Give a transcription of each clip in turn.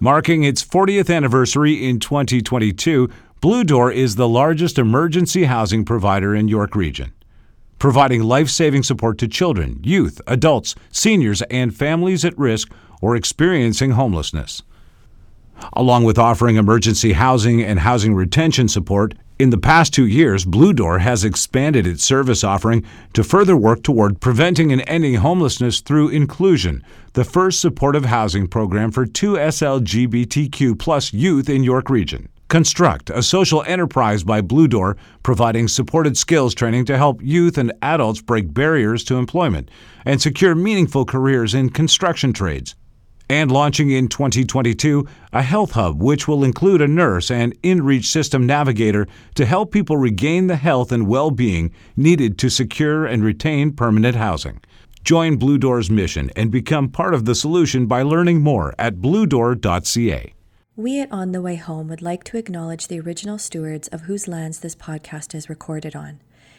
Marking its 40th anniversary in 2022, Blue Door is the largest emergency housing provider in York Region, providing life saving support to children, youth, adults, seniors, and families at risk or experiencing homelessness. Along with offering emergency housing and housing retention support, in the past two years, Blue Door has expanded its service offering to further work toward preventing and ending homelessness through inclusion, the first supportive housing program for two SLGBTQ plus youth in York Region. Construct, a social enterprise by Blue Door, providing supported skills training to help youth and adults break barriers to employment and secure meaningful careers in construction trades and launching in 2022 a health hub which will include a nurse and InReach system navigator to help people regain the health and well being needed to secure and retain permanent housing. Join Blue Door's mission and become part of the solution by learning more at bluedoor.ca. We at On the Way Home would like to acknowledge the original stewards of whose lands this podcast is recorded on.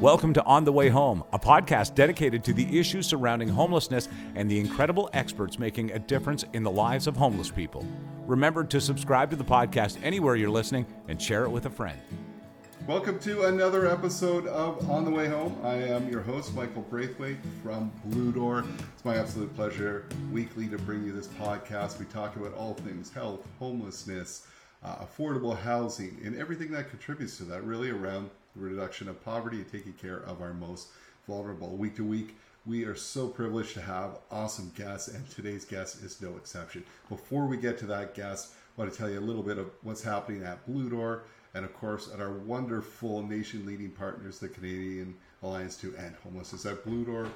Welcome to On the Way Home, a podcast dedicated to the issues surrounding homelessness and the incredible experts making a difference in the lives of homeless people. Remember to subscribe to the podcast anywhere you're listening and share it with a friend. Welcome to another episode of On the Way Home. I am your host, Michael Braithwaite from Blue Door. It's my absolute pleasure weekly to bring you this podcast. We talk about all things health, homelessness, uh, affordable housing, and everything that contributes to that, really around reduction of poverty and taking care of our most vulnerable. Week to week, we are so privileged to have awesome guests, and today's guest is no exception. Before we get to that guest, I want to tell you a little bit of what's happening at Blue Door, and of course at our wonderful nation leading partners, the Canadian Alliance to End Homelessness. At Blue Door,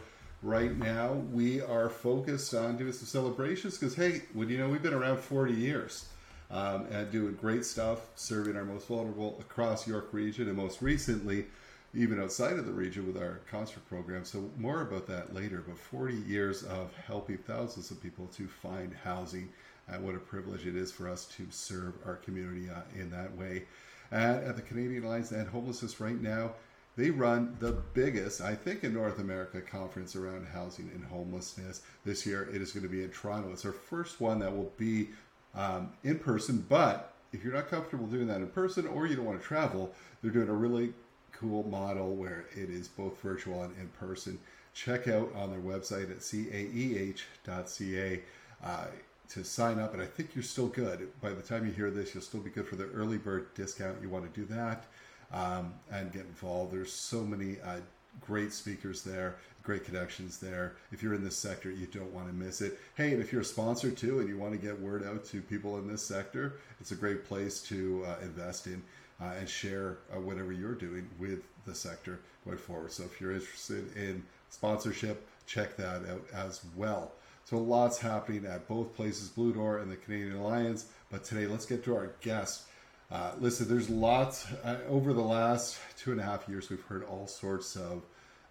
right now, we are focused on doing some celebrations because, hey, would you know, we've been around 40 years um, and doing great stuff, serving our most vulnerable across York region, and most recently, even outside of the region with our Construct program. So more about that later. But 40 years of helping thousands of people to find housing, and what a privilege it is for us to serve our community uh, in that way. And at the Canadian Alliance End Homelessness right now, they run the biggest, I think, in North America conference around housing and homelessness. This year it is going to be in Toronto. It's our first one that will be um, in person. But if you're not comfortable doing that in person or you don't want to travel, they're doing a really cool model where it is both virtual and in person. Check out on their website at caeh.ca uh, to sign up. And I think you're still good. By the time you hear this, you'll still be good for the early bird discount. You want to do that um, and get involved. There's so many uh, great speakers there, great connections there. If you're in this sector, you don't want to miss it. Hey, and if you're a sponsor too and you want to get word out to people in this sector, it's a great place to uh, invest in uh, and share uh, whatever you're doing with the sector going forward. So if you're interested in sponsorship, check that out as well. So lots happening at both places, Blue Door and the Canadian Alliance. But today, let's get to our guest. Uh, listen, there's lots uh, over the last two and a half years. We've heard all sorts of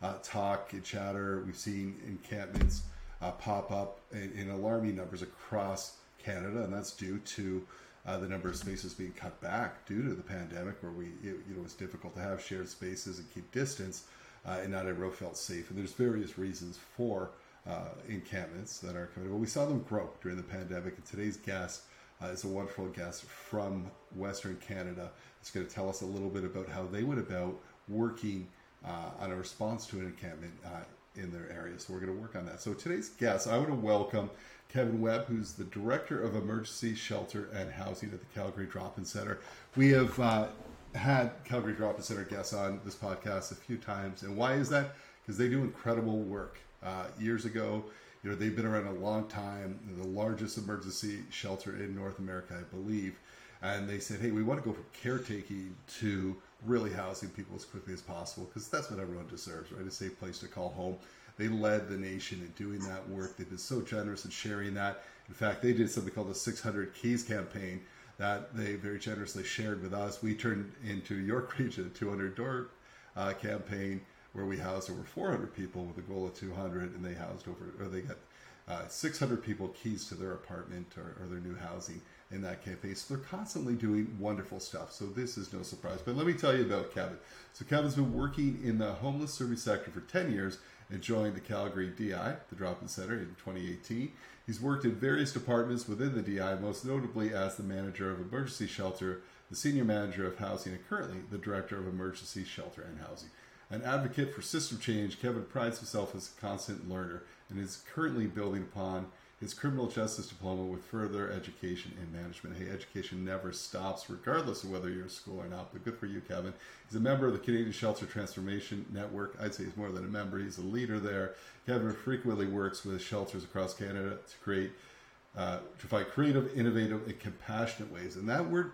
uh, talk and chatter. We've seen encampments uh, pop up in, in, alarming numbers across Canada, and that's due to uh, the number of spaces being cut back due to the pandemic, where we it, you know it's difficult to have shared spaces and keep distance, uh, and not everyone felt safe. And there's various reasons for encampments that are coming, but we saw them grow during the pandemic. And today's guest uh, is a wonderful guest from Western Canada. It's going to tell us a little bit about how they went about working uh, on a response to an encampment uh, in their area. So we're going to work on that. So today's guest, I want to welcome Kevin Webb, who's the Director of Emergency Shelter and Housing at the Calgary Drop-In Center. We have uh, had Calgary Drop-In Center guests on this podcast a few times. And why is that? Because they do incredible work. Uh, years ago, you know, they've been around a long time, the largest emergency shelter in North America, I believe. And they said, hey, we want to go from caretaking to really housing people as quickly as possible because that's what everyone deserves, right? A safe place to call home. They led the nation in doing that work. They've been so generous in sharing that. In fact, they did something called the 600 Keys campaign that they very generously shared with us. We turned into York Region a 200 door uh, campaign where we housed over 400 people with a goal of 200, and they housed over, or they got uh, 600 people keys to their apartment or, or, their new housing in that campaign. So they're constantly doing wonderful stuff. So this is no surprise. But let me tell you about Kevin. So Kevin's been working in the homeless service sector for 10 years and joined the Calgary DI, the drop-in center, in 2018. He's worked in various departments within the DI, most notably as the manager of emergency shelter, the senior manager of housing, and currently the director of emergency shelter and housing. An advocate for system change, Kevin prides himself as a constant learner and is currently building upon his criminal justice diploma with further education in management. Hey, education never stops, regardless of whether you're in school or not. But good for you, Kevin. He's a member of the Canadian Shelter Transformation Network. I'd say he's more than a member, he's a leader there. Kevin frequently works with shelters across Canada to create, uh, to find creative, innovative, and compassionate ways. And that word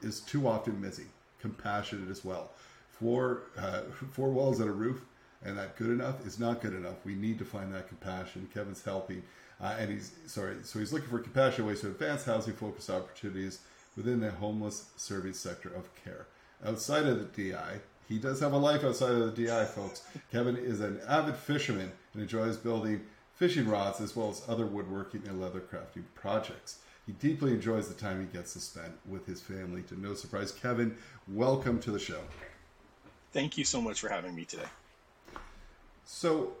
is too often missing compassionate as well four uh, four walls and a roof, and that good enough is not good enough. We need to find that compassion. Kevin's helping, uh, and he's sorry. So he's looking for compassionate ways to advance housing focused opportunities within the homeless service sector of care. Outside of the DI, he does have a life outside of the DI, folks. Kevin is an avid fisherman and enjoys building fishing rods as well as other woodworking and leather crafting projects. He deeply enjoys the time he gets to spend with his family. To no surprise, Kevin, welcome to the show. Thank you so much for having me today. So,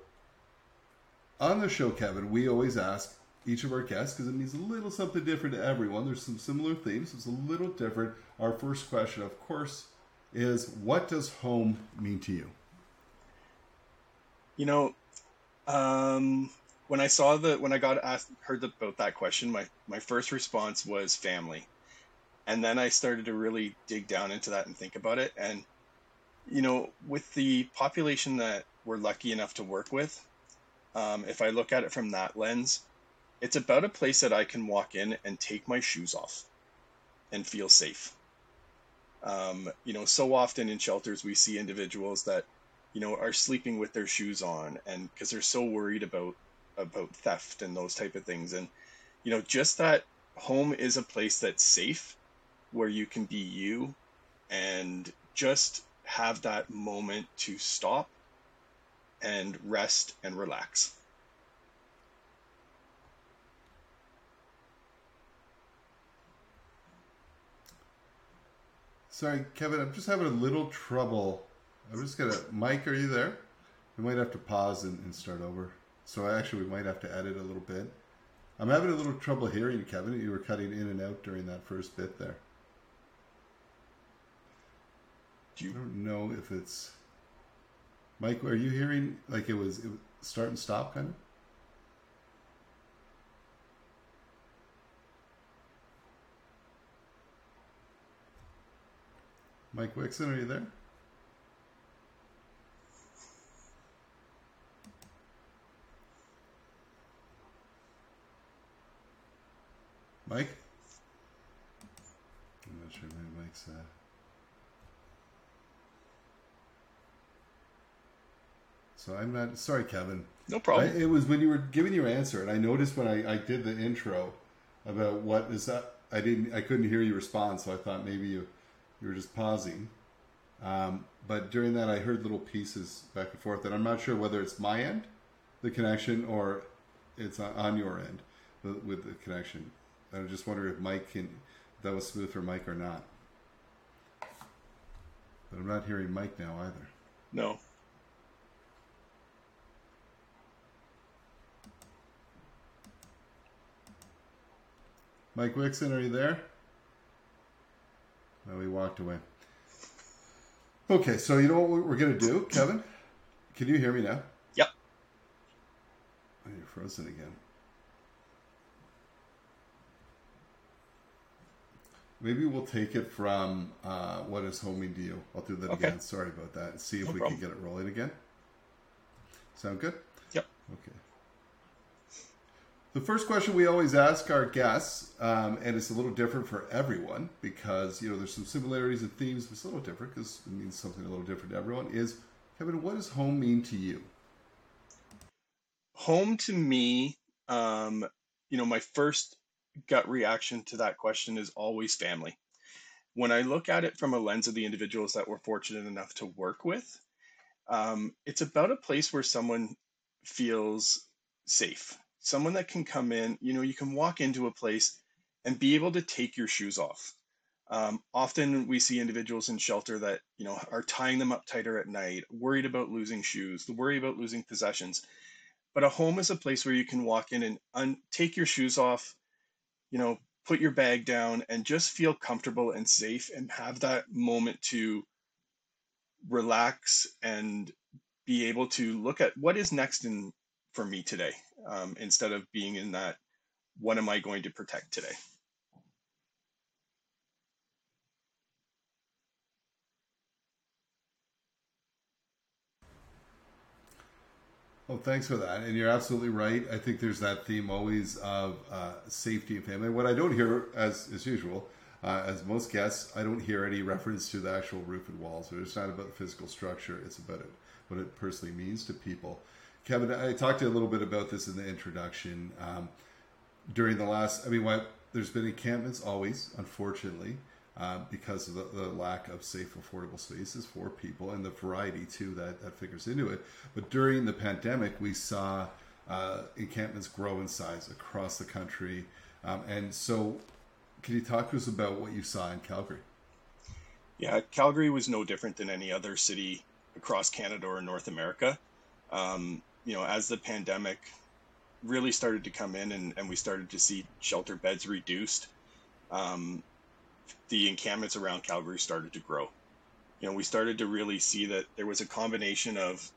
on the show, Kevin, we always ask each of our guests because it means a little something different to everyone. There's some similar themes, it's a little different. Our first question, of course, is what does home mean to you? You know, um, when I saw the when I got asked heard about that question, my my first response was family, and then I started to really dig down into that and think about it, and you know, with the population that we're lucky enough to work with, um, if I look at it from that lens, it's about a place that I can walk in and take my shoes off and feel safe. Um, you know, so often in shelters we see individuals that, you know, are sleeping with their shoes on, and because they're so worried about about theft and those type of things, and you know, just that home is a place that's safe, where you can be you, and just have that moment to stop and rest and relax. Sorry, Kevin, I'm just having a little trouble. I'm just gonna. Mike, are you there? We might have to pause and, and start over. So actually, we might have to edit a little bit. I'm having a little trouble hearing you, Kevin. You were cutting in and out during that first bit there. I don't know if it's Mike. Are you hearing like it was, it was start and stop kind of? Mike Wixon, are you there? Mike? I'm not sure where Mike's at. So I'm not sorry, Kevin. No problem. I, it was when you were giving your answer, and I noticed when I, I did the intro about what is that. I didn't. I couldn't hear you respond, so I thought maybe you you were just pausing. Um, but during that, I heard little pieces back and forth, and I'm not sure whether it's my end, the connection, or it's on your end with the connection. I just wonder if Mike can, if that was smooth for Mike or not. But I'm not hearing Mike now either. No. Mike Wixon, are you there? No, he walked away. Okay, so you know what we're going to do, Kevin? Can you hear me now? Yep. Oh, you're frozen again. Maybe we'll take it from uh, what is homing to you. I'll do that okay. again. Sorry about that. See if no we problem. can get it rolling again. Sound good? Yep. Okay. The first question we always ask our guests, um, and it's a little different for everyone because you know there's some similarities and themes, but it's a little different because it means something a little different to everyone. Is Kevin, what does home mean to you? Home to me, um, you know, my first gut reaction to that question is always family. When I look at it from a lens of the individuals that we're fortunate enough to work with, um, it's about a place where someone feels safe. Someone that can come in, you know, you can walk into a place and be able to take your shoes off. Um, often we see individuals in shelter that, you know, are tying them up tighter at night, worried about losing shoes, the worry about losing possessions. But a home is a place where you can walk in and un- take your shoes off, you know, put your bag down and just feel comfortable and safe and have that moment to relax and be able to look at what is next in for me today um, instead of being in that what am i going to protect today Oh, thanks for that. And you're absolutely right. I think there's that theme always of uh, safety and family. What I don't hear, as as usual, uh, as most guests, I don't hear any reference to the actual roof and walls. It's not about the physical structure. It's about it, what it personally means to people. Kevin, I talked to you a little bit about this in the introduction. Um, during the last, I mean, there's been encampments always, unfortunately, uh, because of the, the, lack of safe, affordable spaces for people and the variety too that, that figures into it. But during the pandemic, we saw uh, encampments grow in size across the country. Um, and so, can you talk to us about what you saw in Calgary? Yeah, Calgary was no different than any other city across Canada or North America. Um, you know, as the pandemic really started to come in and, and we started to see shelter beds reduced, um, the encampments around Calgary started to grow. You know, we started to really see that there was a combination of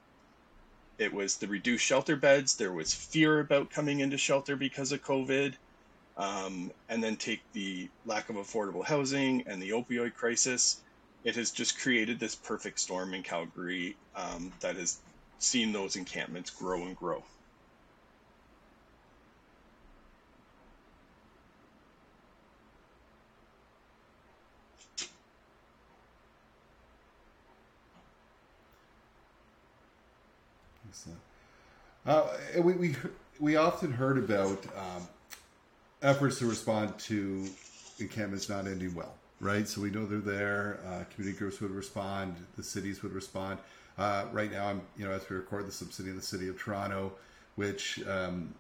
it was the reduced shelter beds, there was fear about coming into shelter because of COVID, um, and then take the lack of affordable housing and the opioid crisis. It has just created this perfect storm in Calgary um, that has seen those encampments grow and grow. Uh, we, we we often heard about um, efforts to respond to encampments not ending well, right? So we know they're there. Uh, community groups would respond. The cities would respond. Uh, right now, I'm you know as we record this, I'm sitting in the city of Toronto, which um,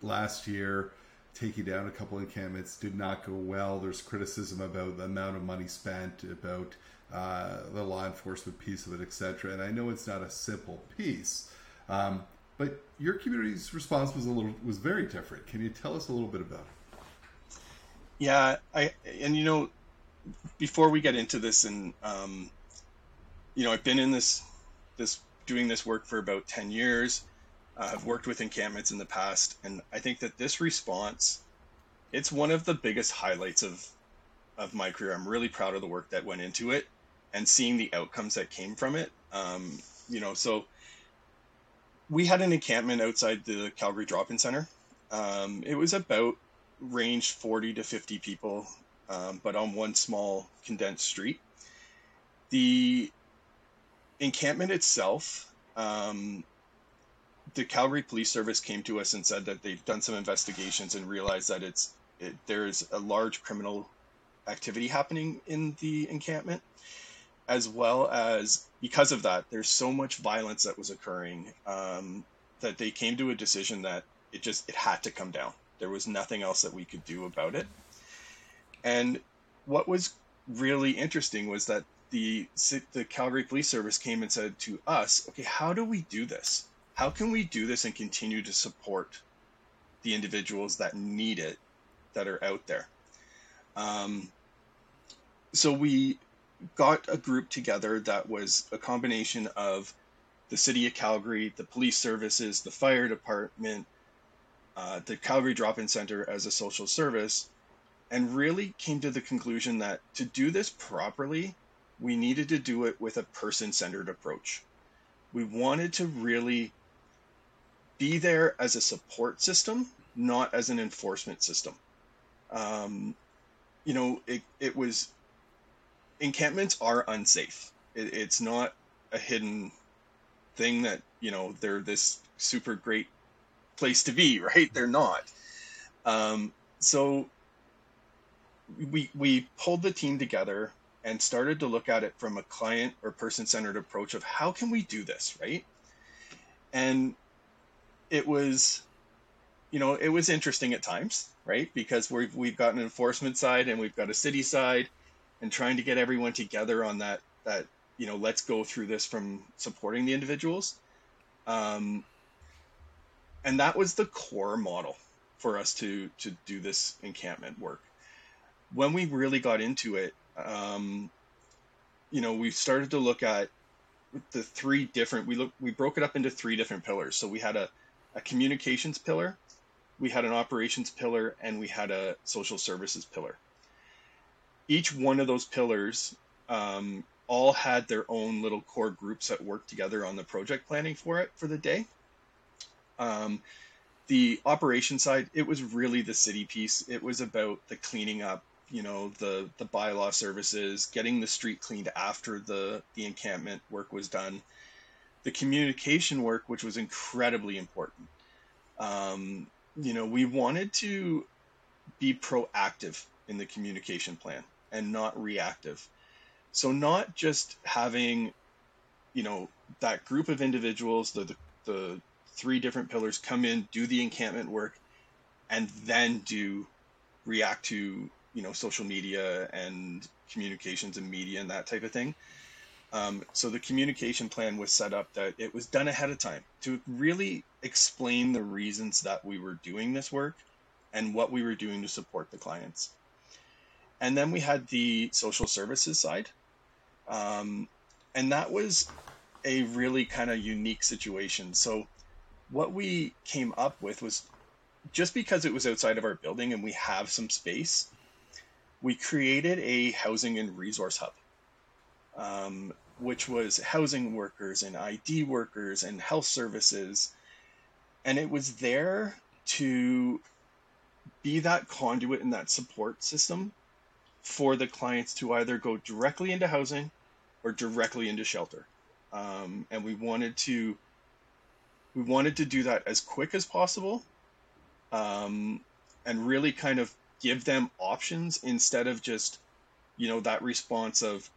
last year taking down a couple encampments did not go well. There's criticism about the amount of money spent, about uh, the law enforcement piece of it, etc. And I know it's not a simple piece, um, but your community's response was a little was very different. Can you tell us a little bit about it? Yeah, I and you know, before we get into this, and um, you know, I've been in this this doing this work for about ten years. Uh, I've worked with encampments in the past, and I think that this response, it's one of the biggest highlights of of my career. I'm really proud of the work that went into it, and seeing the outcomes that came from it. Um, you know, so we had an encampment outside the Calgary Drop-In Center. Um, it was about range 40 to 50 people, um, but on one small condensed street. The encampment itself, um, the Calgary Police Service came to us and said that they've done some investigations and realized that it's it, there's a large criminal activity happening in the encampment as well as because of that, there's so much violence that was occurring um, that they came to a decision that it just it had to come down. There was nothing else that we could do about it. And what was really interesting was that the the Calgary Police Service came and said to us, "Okay, how do we do this? How can we do this and continue to support the individuals that need it that are out there?" Um, so we got a group together that was a combination of the city of Calgary, the police services, the fire department, uh, the Calgary Drop In Center as a social service, and really came to the conclusion that to do this properly, we needed to do it with a person centered approach. We wanted to really be there as a support system, not as an enforcement system. Um, you know, it, it was encampments are unsafe. It, it's not a hidden thing that you know they're this super great place to be, right? They're not. Um, so we we pulled the team together and started to look at it from a client or person centered approach of how can we do this right? And it was you know it was interesting at times right? Because we've we've got an enforcement side and we've got a city side and trying to get everyone together on that that you know let's go through this from supporting the individuals. Um, and that was the core model for us to to do this encampment work. When we really got into it um, you know we started to look at the three different we look we broke it up into three different pillars. So we had a, a communications pillar we had an operations pillar and we had a social services pillar. Each one of those pillars um, all had their own little core groups that worked together on the project planning for it for the day. Um, the operation side it was really the city piece. It was about the cleaning up you know the the bylaw services getting the street cleaned after the the encampment work was done. The communication work which was incredibly important. Um, you know we wanted to be proactive in the communication plan and not reactive. So not just having you know that group of individuals the, the, the three different pillars come in do the encampment work and then do react to you know social media and communications and media and that type of thing. Um, so the communication plan was set up that it was done ahead of time to really explain the reasons that we were doing this work and what we were doing to support the clients. And then we had the social services side. Um, and that was a really kind of unique situation. So what we came up with was just because it was outside of our building and we have some space we created a housing and resource hub, um, which was housing workers and ID workers and health services. And it was there to be that conduit and that support system for the clients to either go directly into housing or directly into shelter. Um, and we wanted to we wanted to do that as quick as possible um, and really kind of give them options instead of just you know that response of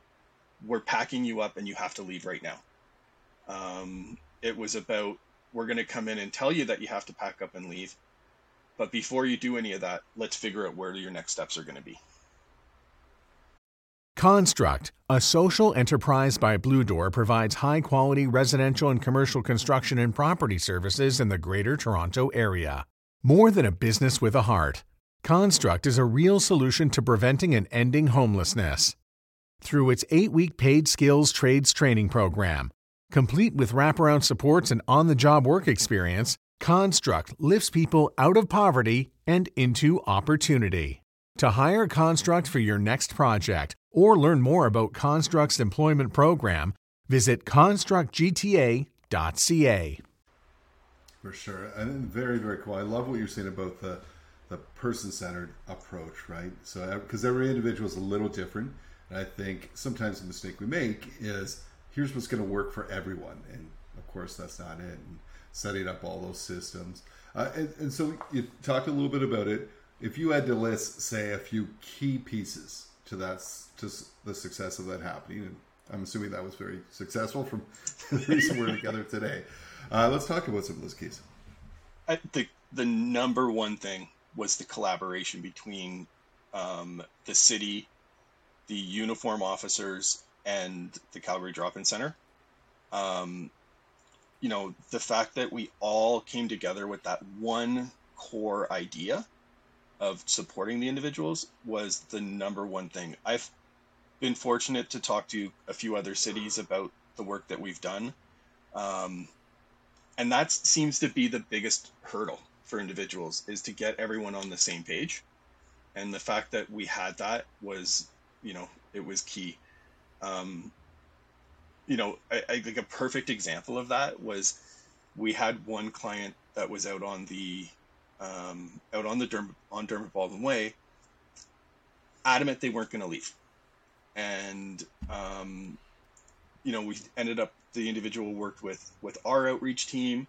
we're packing you up and you have to leave right now um, it was about we're going to come in and tell you that you have to pack up and leave but before you do any of that let's figure out where your next steps are going to be Construct, a social enterprise by Blue Door, provides high quality residential and commercial construction and property services in the Greater Toronto Area. More than a business with a heart. Construct is a real solution to preventing and ending homelessness. Through its eight week paid skills trades training program, complete with wraparound supports and on the job work experience, Construct lifts people out of poverty and into opportunity. To hire Construct for your next project or learn more about Construct's employment program, visit constructgta.ca. For sure. And very, very cool. I love what you're saying about the the person-centered approach, right? So because every individual is a little different, and I think sometimes the mistake we make is here's what's going to work for everyone, and of course that's not it. And setting up all those systems, uh, and, and so you talked a little bit about it. If you had to list, say, a few key pieces to that to the success of that happening, and I'm assuming that was very successful from the reason we're together today. Uh, let's talk about some of those keys. I, the the number one thing was the collaboration between um, the city, the uniform officers, and the Calgary Drop-In Center. Um, you know, the fact that we all came together with that one core idea of supporting the individuals was the number one thing. I've been fortunate to talk to a few other cities about the work that we've done. Um, and that seems to be the biggest hurdle for individuals is to get everyone on the same page. And the fact that we had that was you know it was key. Um, you know I, I think a perfect example of that was we had one client that was out on the um, out on the Derm- on Dermot Baldwin Way. Adamant they weren't going to leave. And um, you know we ended up the individual worked with with our outreach team.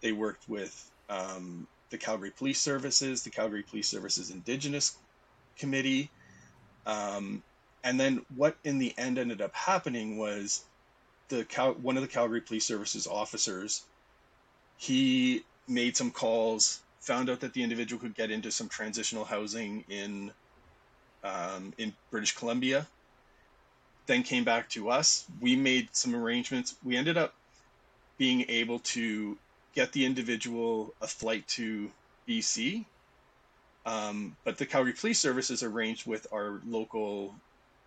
They worked with um, the Calgary Police Services, the Calgary Police Services Indigenous Committee. Um, and then what in the end ended up happening was the Cal- one of the Calgary Police Services officers, he made some calls, found out that the individual could get into some transitional housing in um, in British Columbia. Then came back to us. We made some arrangements. We ended up being able to get the individual a flight to BC. Um, but the Calgary Police Services arranged with our local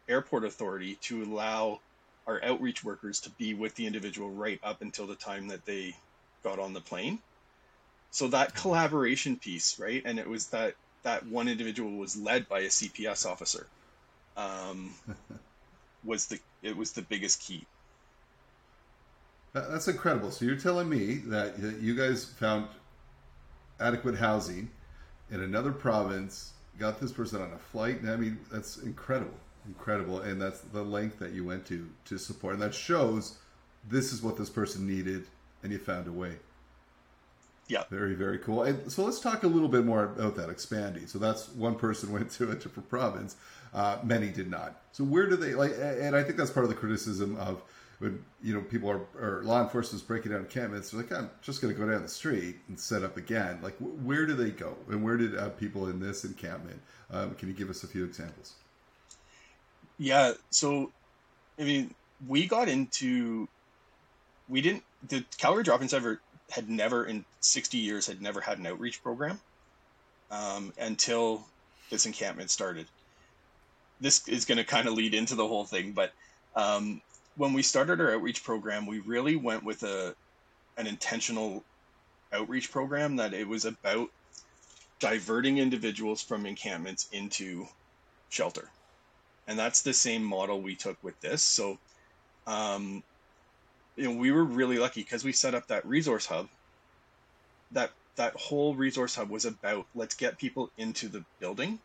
airport authority to allow our outreach workers to be with the individual right up until the time that they got on the plane. So that collaboration piece, right? And it was that that one individual was led by a CPS officer. Um, was the it was the biggest key. That's incredible. So you're telling me that you guys found adequate housing in another province, got this person on a flight. I mean, that's incredible, incredible, and that's the length that you went to to support, and that shows this is what this person needed, and you found a way. Yeah. Very, very cool. And so let's talk a little bit more about that expanding. So that's one person went to a different province. Uh, many did not. So where do they like? And I think that's part of the criticism of when you know people are or law enforcement is breaking down encampments. They're like, I'm just going to go down the street and set up again. Like, where do they go? And where did uh, people in this encampment? Um, can you give us a few examples? Yeah. So, I mean, we got into we didn't the Calgary Drop-in Center had never in 60 years had never had an outreach program um, until this encampment started. This is going to kind of lead into the whole thing, but um, when we started our outreach program, we really went with a an intentional outreach program that it was about diverting individuals from encampments into shelter, and that's the same model we took with this. So, um, you know, we were really lucky because we set up that resource hub. That that whole resource hub was about let's get people into the building.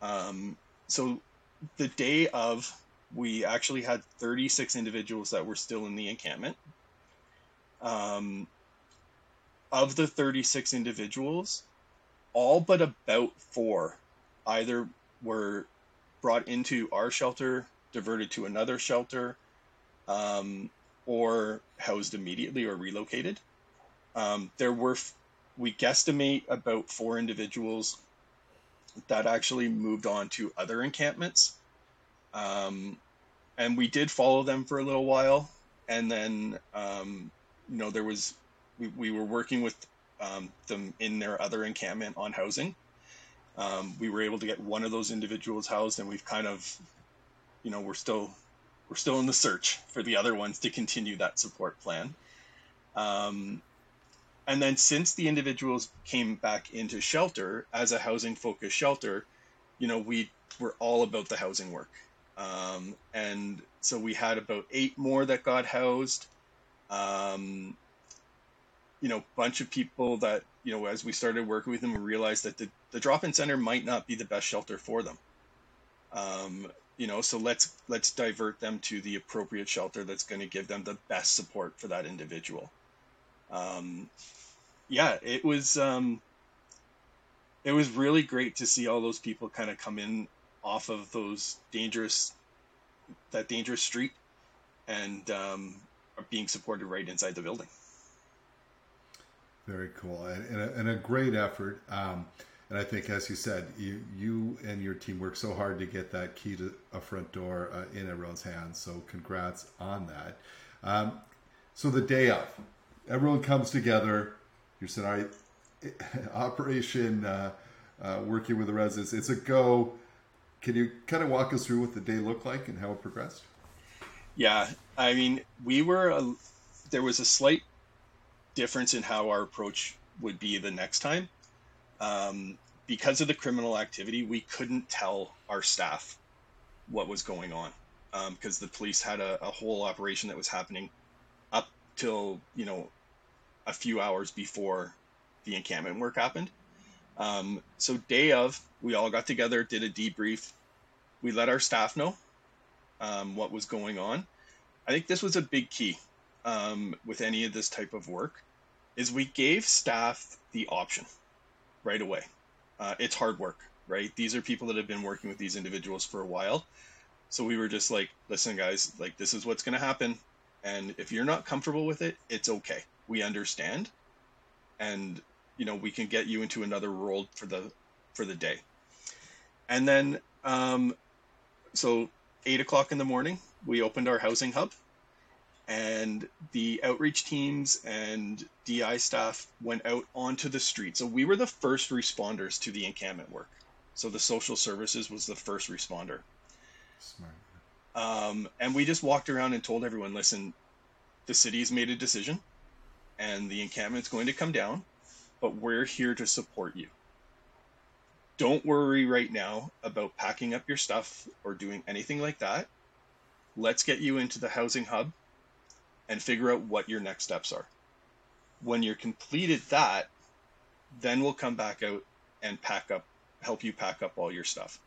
Um, so the day of, we actually had 36 individuals that were still in the encampment. Um, of the 36 individuals, all but about four either were brought into our shelter, diverted to another shelter, um, or housed immediately or relocated. Um, there were, we guesstimate about four individuals that actually moved on to other encampments. Um, and we did follow them for a little while. And then, um, you know, there was, we, we were working with um, them in their other encampment on housing. Um, we were able to get one of those individuals housed, and we've kind of, you know, we're still we're still in the search for the other ones to continue that support plan. Um, and then since the individuals came back into shelter as a housing focused shelter, you know, we were all about the housing work. Um, and so we had about eight more that got housed. Um, you know, bunch of people that, you know, as we started working with them, we realized that the, the drop-in center might not be the best shelter for them. Um, you know so let's let's divert them to the appropriate shelter that's going to give them the best support for that individual um, yeah it was um, it was really great to see all those people kind of come in off of those dangerous that dangerous street and um, are being supported right inside the building very cool and, a, and a great effort um, and I think, as you said, you you and your team worked so hard to get that key to a front door uh, in everyone's hands. So, congrats on that. Um, so, the day of, everyone comes together. You said, "All right, Operation uh, uh, working with the residents. It's a go." Can you kind of walk us through what the day looked like and how it progressed? Yeah, I mean, we were a, there was a slight difference in how our approach would be the next time um, because of the criminal activity, we couldn't tell our staff what was going on because um, the police had a, a, whole operation that was happening up till you know a few hours before the encampment work happened. Um, so day of, we all got together, did a debrief. We let our staff know um, what was going on. I think this was a big key um, with any of this type of work, is we gave staff the option right away. Uh, it's hard work, right? These are people that have been working with these individuals for a while. So we were just like, listen, guys, like this is what's going to happen. And if you're not comfortable with it, it's okay. We understand. And, you know, we can get you into another role for the, for the day. And then, um, so eight o'clock in the morning, we opened our housing hub and the outreach teams and DI staff went out onto the street. So we were the first responders to the encampment work. So the social services was the first responder. Smart. Um, and we just walked around and told everyone, listen, the city's made a decision and the encampment's going to come down, but we're here to support you. Don't worry right now about packing up your stuff or doing anything like that. Let's get you into the housing hub and figure out what your next steps are. When you're completed that, then we'll come back out and pack up, help you pack up all your stuff.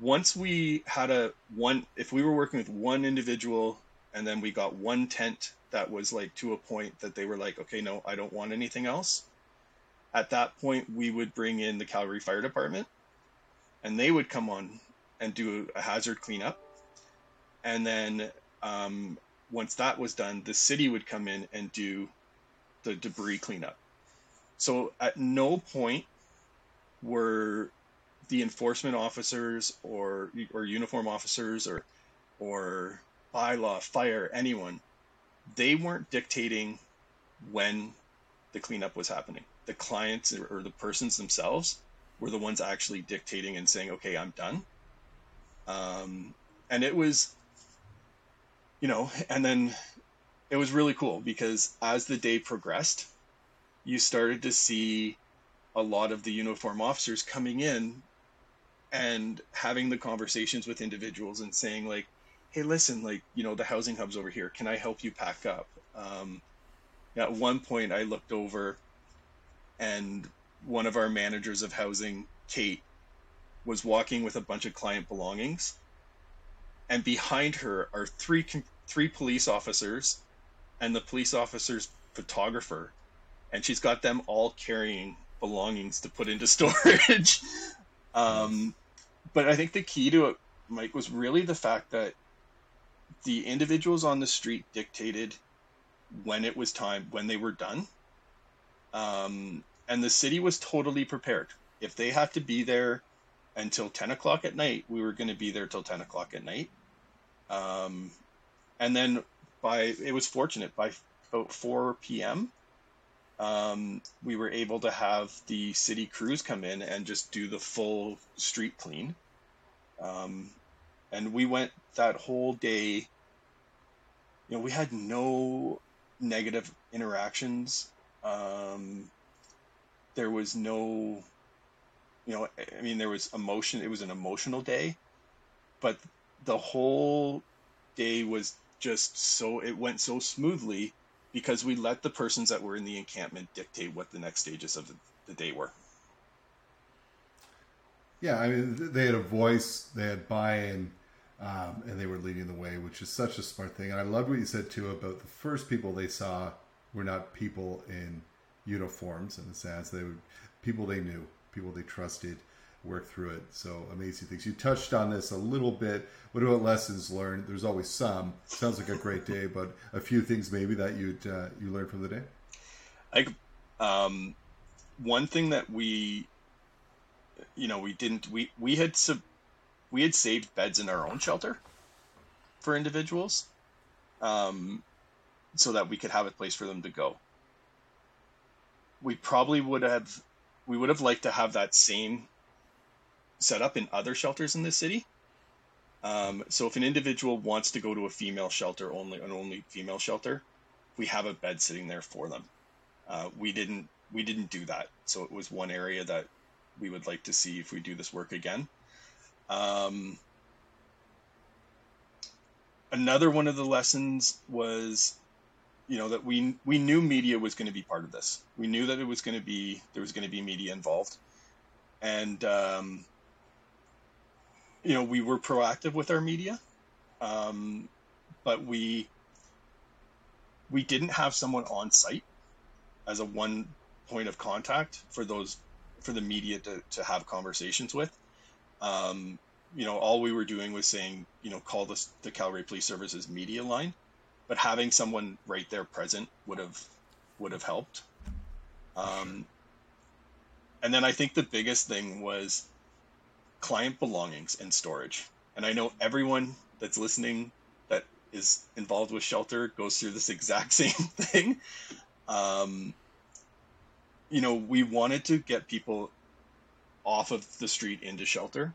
Once we had a one, if we were working with one individual and then we got one tent that was like to a point that they were like, okay, no, I don't want anything else. At that point, we would bring in the Calgary Fire Department and they would come on and do a hazard cleanup. And then um, once that was done, the city would come in and do the debris cleanup. So at no point were the enforcement officers or or uniform officers or or bylaw, fire, anyone, they weren't dictating when the cleanup was happening. The clients or the persons themselves were the ones actually dictating and saying, "Okay, I'm done." Um, and it was you know, and then it was really cool because as the day progressed, you started to see a lot of the uniform officers coming in and having the conversations with individuals and saying like hey listen like you know the housing hubs over here can i help you pack up um, at one point i looked over and one of our managers of housing kate was walking with a bunch of client belongings. And behind her are three three police officers and the police officer's photographer. And she's got them all carrying belongings to put into storage. Um, but i think the key to it mike was really the fact that the individuals on the street dictated when it was time when they were done. Um, and the city was totally prepared if they had to be there until 10 o'clock at night we were going to be there till 10 o'clock at night um, and then by it was fortunate by about 4 p.m. Um, we were able to have the city crews come in and just do the full street clean. Um, and we went that whole day. You know, we had no negative interactions. Um, there was no, you know, I mean, there was emotion. It was an emotional day, but the whole day was just so it went so smoothly because we let the persons that were in the encampment dictate what the next stages of the, the day were. Yeah, I mean, they had a voice, they had buy-in, um, and they were leading the way, which is such a smart thing. And I loved what you said too about the first people they saw were not people in uniforms in the sense they were people they knew, people they trusted, work through it. So amazing things. You touched on this a little bit. What about lessons learned? There's always some. Sounds like a great day, but a few things maybe that you uh, you learned from the day. Like, um, one thing that we, you know, we didn't we we had sub, we had saved beds in our own shelter for individuals, um, so that we could have a place for them to go. We probably would have we would have liked to have that same set up in other shelters in the city. Um, so if an individual wants to go to a female shelter, only an only female shelter, we have a bed sitting there for them. Uh, we didn't we didn't do that, so it was one area that we would like to see if we do this work again. Um, another one of the lessons was, you know, that we we knew media was going to be part of this. We knew that it was going to be there was going to be media involved, and um, you know, we were proactive with our media, um, but we we didn't have someone on site as a one point of contact for those for the media to, to have conversations with. Um, you know, all we were doing was saying, you know, call this the Calgary Police Services media line, but having someone right there present would have would have helped. Um, and then I think the biggest thing was client belongings and storage. And I know everyone that's listening that is involved with shelter goes through this exact same thing. Um, you know, we wanted to get people off of the street into shelter,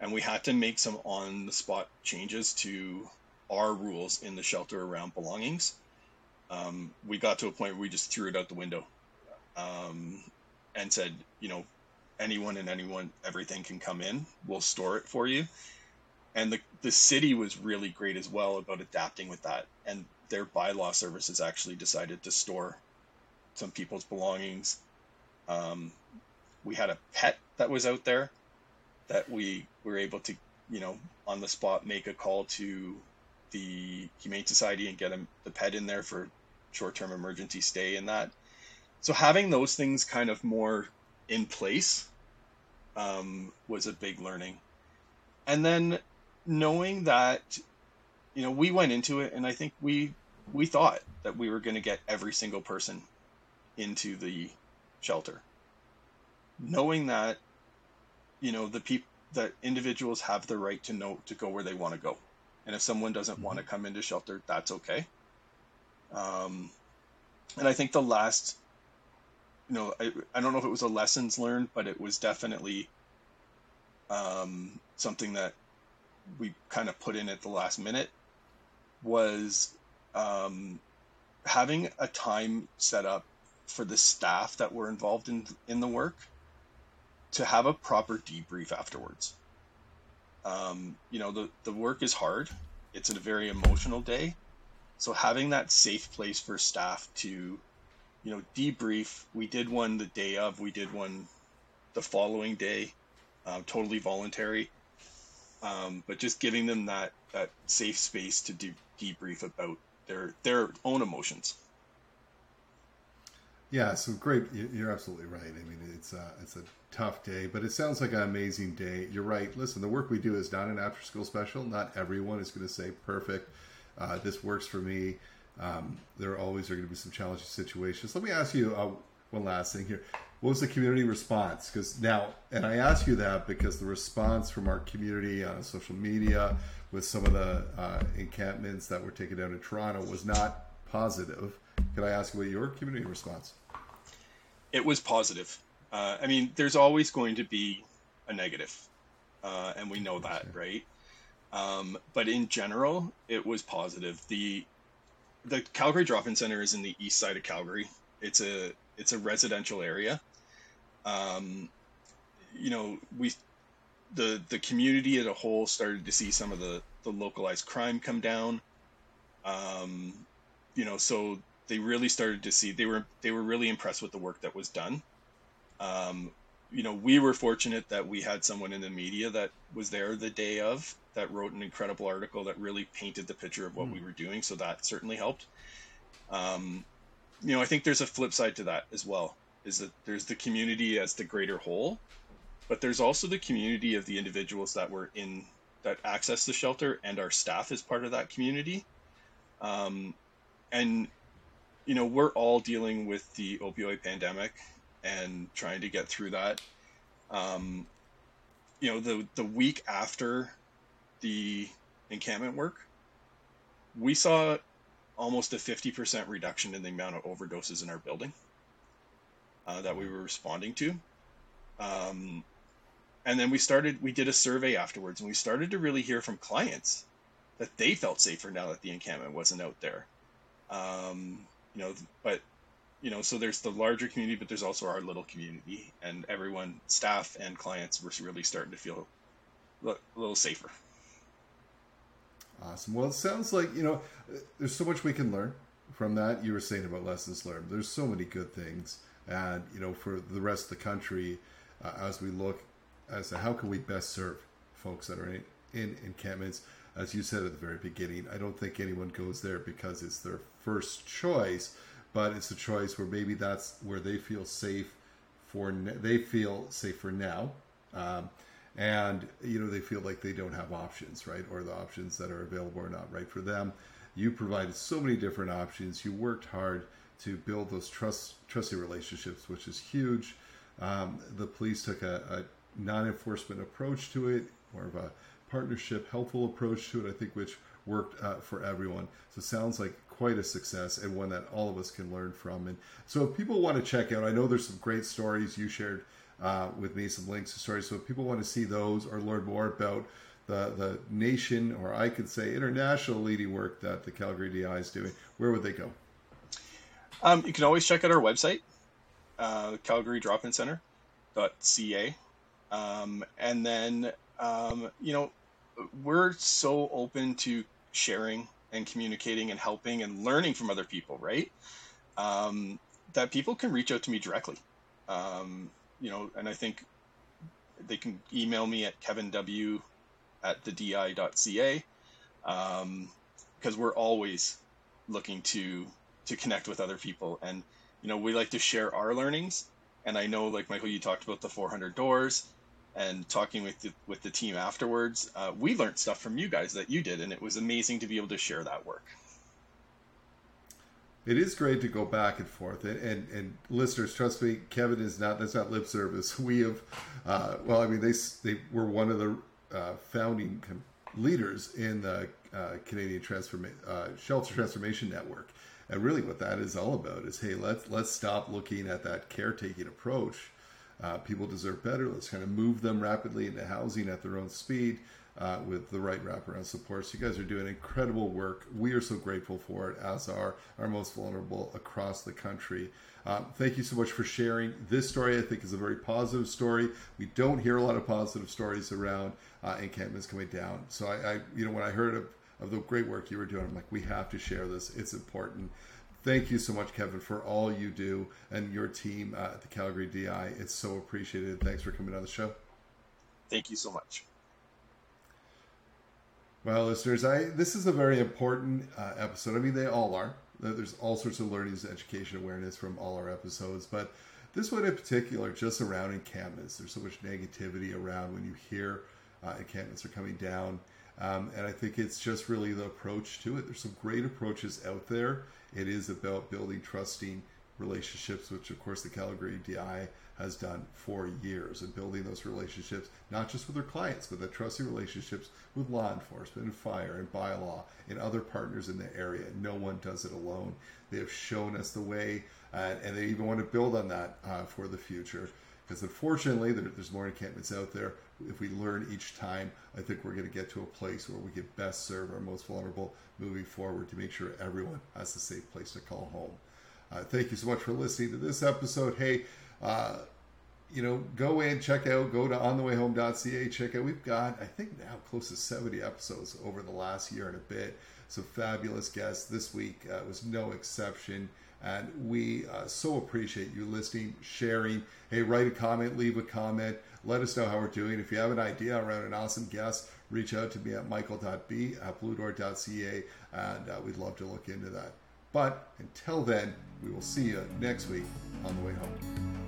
and we had to make some on the spot changes to our rules in the shelter around belongings. Um, we got to a point where we just threw it out the window um, and said, you know, anyone and anyone, everything can come in. We'll store it for you. And the, the city was really great as well about adapting with that. And their bylaw services actually decided to store some people's belongings. Um, we had a pet that was out there that we were able to, you know, on the spot make a call to the Humane Society and get him, the pet in there for short term emergency stay and that. So having those things kind of more in place um, was a big learning. And then knowing that, you know, we went into it and I think we we thought that we were going to get every single person into the shelter. Knowing that, you know, the people that individuals have the right to know to go where they want to go. And if someone doesn't mm-hmm. want to come into shelter, that's okay. Um, and I think the last you know, I, I don't know if it was a lessons learned, but it was definitely um, something that we kind of put in at the last minute was um, having a time set up for the staff that were involved in in the work to have a proper debrief afterwards. Um, you know, the the work is hard. It's a very emotional day, so having that safe place for staff to you know, debrief. We did one the day of. We did one the following day, um, totally voluntary. Um, but just giving them that that safe space to de- debrief about their their own emotions. Yeah, so great. You're absolutely right. I mean, it's a, it's a tough day, but it sounds like an amazing day. You're right. Listen, the work we do is not an after school special. Not everyone is going to say perfect. Uh, this works for me. Um, there always are going to be some challenging situations. Let me ask you uh, one last thing here. What was the community response? Because now, and I ask you that because the response from our community on social media with some of the uh, encampments that were taken down in Toronto was not positive. Can I ask what your community response? It was positive. Uh, I mean, there's always going to be a negative, uh, and we know that, right? Um, but in general, it was positive. The the Calgary Drop-In Center is in the east side of Calgary. It's a it's a residential area. Um, you know, we the the community as a whole started to see some of the the localized crime come down. Um, you know, so they really started to see they were they were really impressed with the work that was done. Um, you know, we were fortunate that we had someone in the media that was there the day of that wrote an incredible article that really painted the picture of what mm. we were doing. So that certainly helped. Um, you know, I think there's a flip side to that as well. Is that there's the community as the greater whole, but there's also the community of the individuals that were in that access the shelter and our staff is part of that community. Um, and you know, we're all dealing with the opioid pandemic and trying to get through that. Um, you know, the the week after the encampment work, we saw almost a 50% reduction in the amount of overdoses in our building uh, that we were responding to. Um, and then we started, we did a survey afterwards, and we started to really hear from clients that they felt safer now that the encampment wasn't out there. Um, you know, but you know, so there's the larger community, but there's also our little community, and everyone, staff and clients, were really starting to feel a little safer. Awesome. Well, it sounds like, you know, there's so much we can learn from that. You were saying about lessons learned. There's so many good things. And, you know, for the rest of the country, uh, as we look as to how can we best serve folks that are in, encampments, as you said at the very beginning, I don't think anyone goes there because it's their first choice, but it's a choice where maybe that's where they feel safe for they feel safe for now. Um, and you know they feel like they don't have options right or the options that are available are not right for them you provided so many different options you worked hard to build those trust trusty relationships which is huge um, the police took a, a non-enforcement approach to it more of a partnership helpful approach to it i think which worked uh, for everyone so sounds like quite a success and one that all of us can learn from and so if people want to check out i know there's some great stories you shared uh, with me some links to stories. So if people want to see those or learn more about the, the nation, or I could say international leading work that the Calgary DI is doing, where would they go? Um, you can always check out our website, uh, Calgary Drop-in Center.ca. Um, and then, um, you know, we're so open to sharing and communicating and helping and learning from other people, right? Um, that people can reach out to me directly. Um, you know, and I think they can email me at kevinw at the di.ca um, because we're always looking to to connect with other people and you know we like to share our learnings and i know like michael you talked about the 400 doors and talking with the, with the team afterwards uh, we learned stuff from you guys that you did and it was amazing to be able to share that work it is great to go back and forth. And, and, and listeners, trust me, Kevin is not, that's not lip service. We have, uh, well, I mean, they, they were one of the uh, founding leaders in the uh, Canadian Transforma- uh, Shelter Transformation Network. And really what that is all about is, hey, let's, let's stop looking at that caretaking approach. Uh, people deserve better. Let's kind of move them rapidly into housing at their own speed uh, with the right wraparound support. So you guys are doing incredible work. We are so grateful for it, as are our most vulnerable across the country. Um, thank you so much for sharing this story. I think is a very positive story. We don't hear a lot of positive stories around uh, encampments coming down. So I, I, you know, when I heard of, of the great work you were doing, I'm like, we have to share this. It's important. Thank you so much, Kevin, for all you do and your team uh, at the Calgary DI. It's so appreciated. Thanks for coming on the show. Thank you so much. Well, listeners, I this is a very important uh, episode. I mean, they all are. There's all sorts of learnings, education, awareness from all our episodes, but this one in particular, just around encampments. There's so much negativity around when you hear uh, encampments are coming down, um, and I think it's just really the approach to it. There's some great approaches out there. It is about building trusting relationships, which of course the Calgary DI has done for years and building those relationships, not just with their clients, but the trusting relationships with law enforcement and fire and bylaw and other partners in the area. No one does it alone. They have shown us the way, uh, and they even want to build on that uh, for the future. Because unfortunately, there, there's more encampments out there. If we learn each time, I think we're going to get to a place where we can best serve our most vulnerable moving forward to make sure everyone has a safe place to call home. Uh, thank you so much for listening to this episode. Hey, uh, you know, go in, check out, go to onthewayhome.ca, check out. We've got, I think now, close to 70 episodes over the last year and a bit. So fabulous guests. This week uh, was no exception. And we uh, so appreciate you listening, sharing. Hey, write a comment, leave a comment. Let us know how we're doing. If you have an idea around an awesome guest, reach out to me at michael.b at bluedoor.ca, and uh, we'd love to look into that. But until then, we will see you next week on the way home.